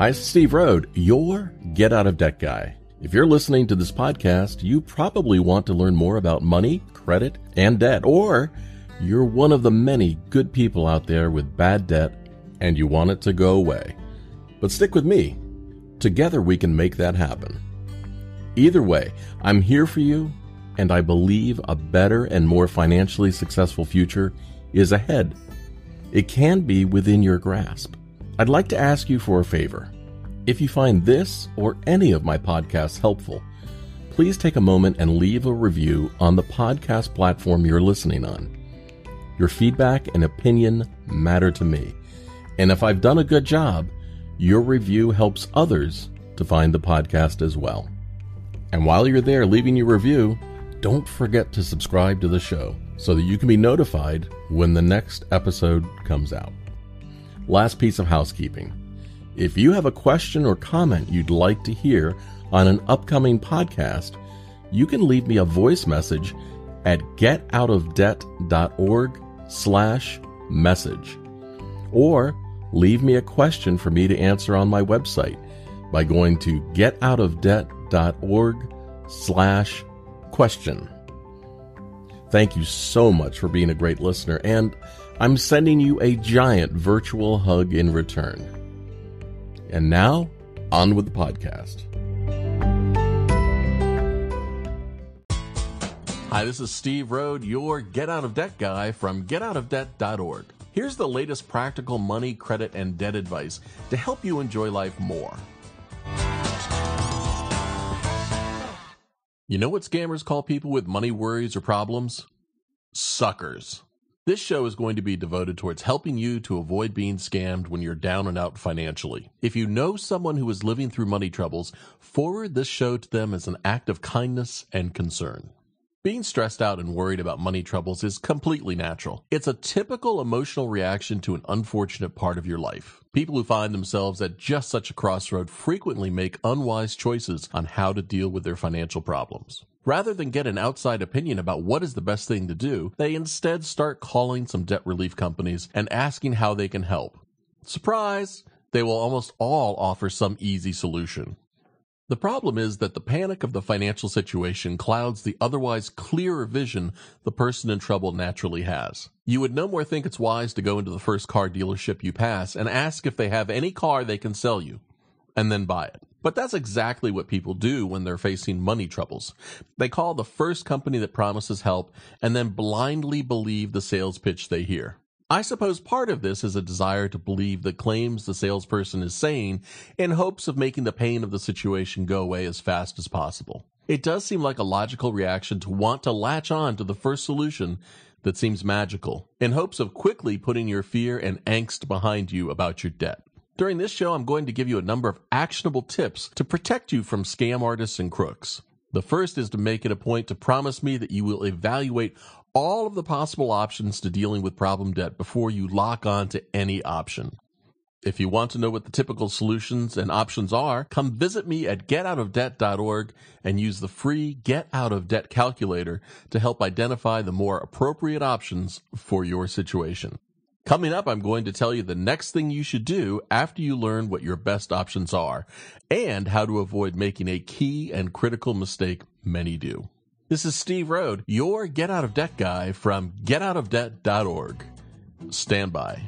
Hi, Steve Rhode, your Get Out of Debt guy. If you're listening to this podcast, you probably want to learn more about money, credit, and debt, or you're one of the many good people out there with bad debt and you want it to go away. But stick with me. Together we can make that happen. Either way, I'm here for you, and I believe a better and more financially successful future is ahead. It can be within your grasp. I'd like to ask you for a favor. If you find this or any of my podcasts helpful, please take a moment and leave a review on the podcast platform you're listening on. Your feedback and opinion matter to me. And if I've done a good job, your review helps others to find the podcast as well. And while you're there leaving your review, don't forget to subscribe to the show so that you can be notified when the next episode comes out. Last piece of housekeeping. If you have a question or comment you'd like to hear on an upcoming podcast, you can leave me a voice message at getoutofdebt.org slash message. Or leave me a question for me to answer on my website by going to getoutofdebt.org slash question. Thank you so much for being a great listener, and I'm sending you a giant virtual hug in return. And now, on with the podcast. Hi, this is Steve Rhode, your Get Out of Debt guy from getoutofdebt.org. Here's the latest practical money, credit, and debt advice to help you enjoy life more. You know what scammers call people with money worries or problems? Suckers. This show is going to be devoted towards helping you to avoid being scammed when you're down and out financially. If you know someone who is living through money troubles, forward this show to them as an act of kindness and concern. Being stressed out and worried about money troubles is completely natural. It's a typical emotional reaction to an unfortunate part of your life. People who find themselves at just such a crossroad frequently make unwise choices on how to deal with their financial problems. Rather than get an outside opinion about what is the best thing to do, they instead start calling some debt relief companies and asking how they can help. Surprise! They will almost all offer some easy solution. The problem is that the panic of the financial situation clouds the otherwise clearer vision the person in trouble naturally has. You would no more think it's wise to go into the first car dealership you pass and ask if they have any car they can sell you, and then buy it. But that's exactly what people do when they're facing money troubles. They call the first company that promises help and then blindly believe the sales pitch they hear. I suppose part of this is a desire to believe the claims the salesperson is saying in hopes of making the pain of the situation go away as fast as possible. It does seem like a logical reaction to want to latch on to the first solution that seems magical in hopes of quickly putting your fear and angst behind you about your debt. During this show, I'm going to give you a number of actionable tips to protect you from scam artists and crooks. The first is to make it a point to promise me that you will evaluate all of the possible options to dealing with problem debt before you lock on to any option. If you want to know what the typical solutions and options are, come visit me at getoutofdebt.org and use the free Get Out of Debt calculator to help identify the more appropriate options for your situation. Coming up, I'm going to tell you the next thing you should do after you learn what your best options are and how to avoid making a key and critical mistake many do. This is Steve Rhode, your Get Out of Debt guy from getoutofdebt.org. Stand by.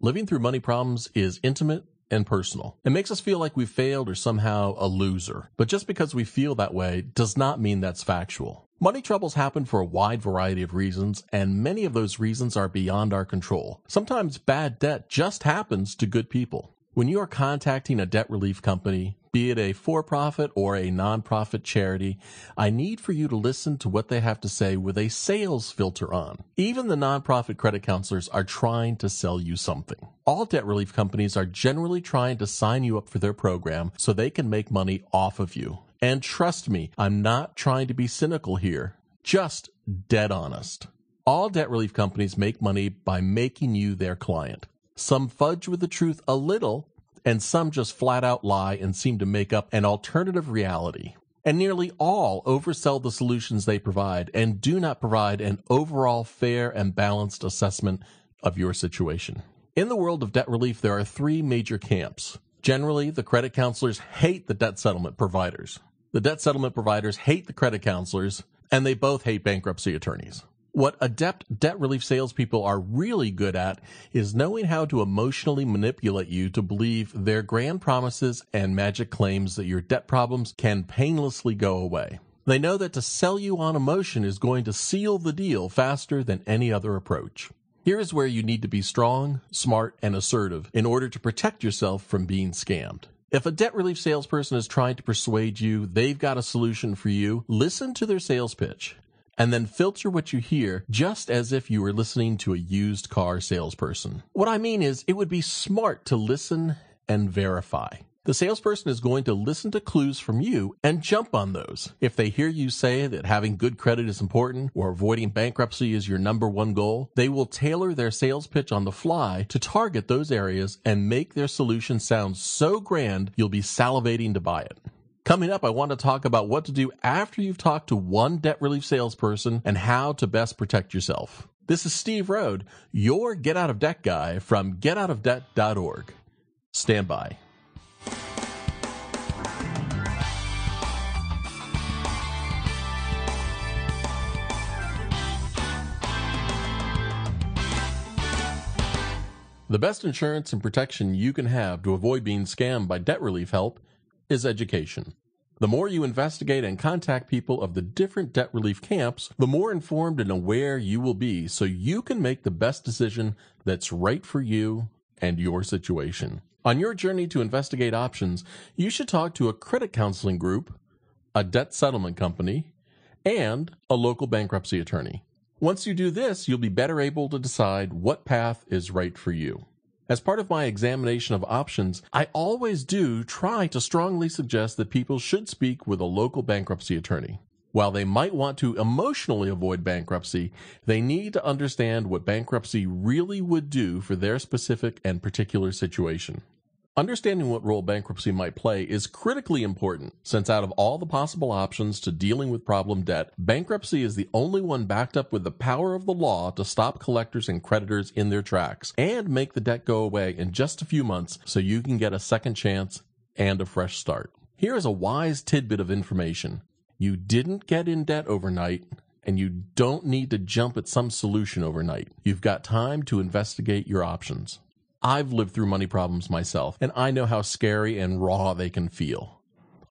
Living through money problems is intimate and personal. It makes us feel like we've failed or somehow a loser. But just because we feel that way does not mean that's factual. Money troubles happen for a wide variety of reasons, and many of those reasons are beyond our control. Sometimes bad debt just happens to good people. When you are contacting a debt relief company, be it a for profit or a nonprofit charity, I need for you to listen to what they have to say with a sales filter on. Even the nonprofit credit counselors are trying to sell you something. All debt relief companies are generally trying to sign you up for their program so they can make money off of you. And trust me, I'm not trying to be cynical here, just dead honest. All debt relief companies make money by making you their client. Some fudge with the truth a little, and some just flat out lie and seem to make up an alternative reality. and nearly all oversell the solutions they provide and do not provide an overall fair and balanced assessment of your situation. In the world of debt relief, there are three major camps. Generally, the credit counselors hate the debt settlement providers. The debt settlement providers hate the credit counselors, and they both hate bankruptcy attorneys. What adept debt relief salespeople are really good at is knowing how to emotionally manipulate you to believe their grand promises and magic claims that your debt problems can painlessly go away. They know that to sell you on emotion is going to seal the deal faster than any other approach. Here is where you need to be strong, smart, and assertive in order to protect yourself from being scammed. If a debt relief salesperson is trying to persuade you they've got a solution for you, listen to their sales pitch and then filter what you hear just as if you were listening to a used car salesperson. What I mean is, it would be smart to listen and verify. The salesperson is going to listen to clues from you and jump on those. If they hear you say that having good credit is important or avoiding bankruptcy is your number one goal, they will tailor their sales pitch on the fly to target those areas and make their solution sound so grand you'll be salivating to buy it. Coming up, I want to talk about what to do after you've talked to one debt relief salesperson and how to best protect yourself. This is Steve Rhode, your Get Out of Debt guy from getoutofdebt.org. Stand by. The best insurance and protection you can have to avoid being scammed by debt relief help is education. The more you investigate and contact people of the different debt relief camps, the more informed and aware you will be so you can make the best decision that's right for you and your situation. On your journey to investigate options, you should talk to a credit counseling group, a debt settlement company, and a local bankruptcy attorney. Once you do this, you'll be better able to decide what path is right for you. As part of my examination of options, I always do try to strongly suggest that people should speak with a local bankruptcy attorney. While they might want to emotionally avoid bankruptcy, they need to understand what bankruptcy really would do for their specific and particular situation. Understanding what role bankruptcy might play is critically important since out of all the possible options to dealing with problem debt, bankruptcy is the only one backed up with the power of the law to stop collectors and creditors in their tracks and make the debt go away in just a few months so you can get a second chance and a fresh start. Here is a wise tidbit of information. You didn't get in debt overnight and you don't need to jump at some solution overnight. You've got time to investigate your options. I've lived through money problems myself, and I know how scary and raw they can feel.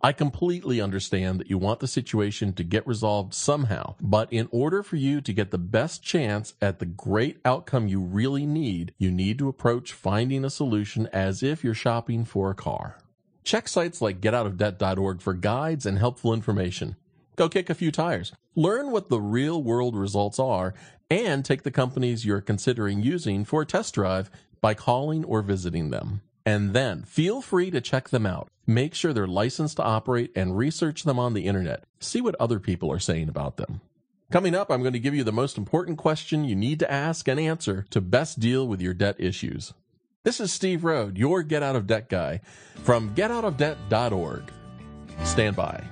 I completely understand that you want the situation to get resolved somehow, but in order for you to get the best chance at the great outcome you really need, you need to approach finding a solution as if you're shopping for a car. Check sites like getoutofdebt.org for guides and helpful information. Go kick a few tires. Learn what the real world results are and take the companies you're considering using for a test drive by calling or visiting them. And then feel free to check them out. Make sure they're licensed to operate and research them on the internet. See what other people are saying about them. Coming up, I'm going to give you the most important question you need to ask and answer to best deal with your debt issues. This is Steve Rhode, your Get Out of Debt guy from getoutofdebt.org. Stand by.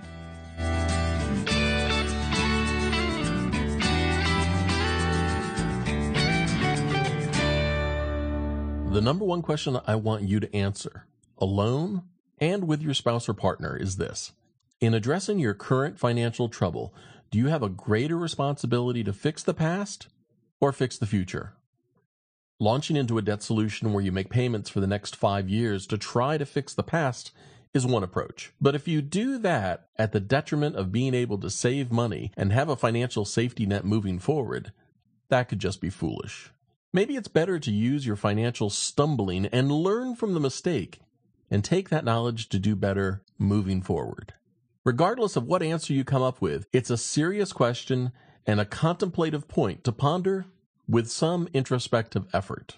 The number one question I want you to answer, alone and with your spouse or partner, is this. In addressing your current financial trouble, do you have a greater responsibility to fix the past or fix the future? Launching into a debt solution where you make payments for the next five years to try to fix the past is one approach. But if you do that at the detriment of being able to save money and have a financial safety net moving forward, that could just be foolish. Maybe it's better to use your financial stumbling and learn from the mistake and take that knowledge to do better moving forward. Regardless of what answer you come up with, it's a serious question and a contemplative point to ponder with some introspective effort.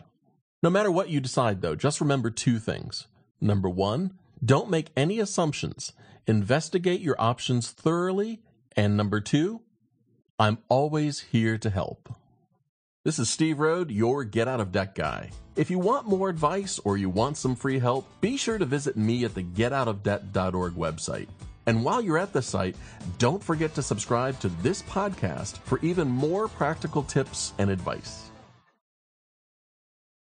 No matter what you decide, though, just remember two things. Number one, don't make any assumptions. Investigate your options thoroughly. And number two, I'm always here to help. This is Steve Rhode, your Get Out of Debt guy. If you want more advice or you want some free help, be sure to visit me at the getoutofdebt.org website. And while you're at the site, don't forget to subscribe to this podcast for even more practical tips and advice.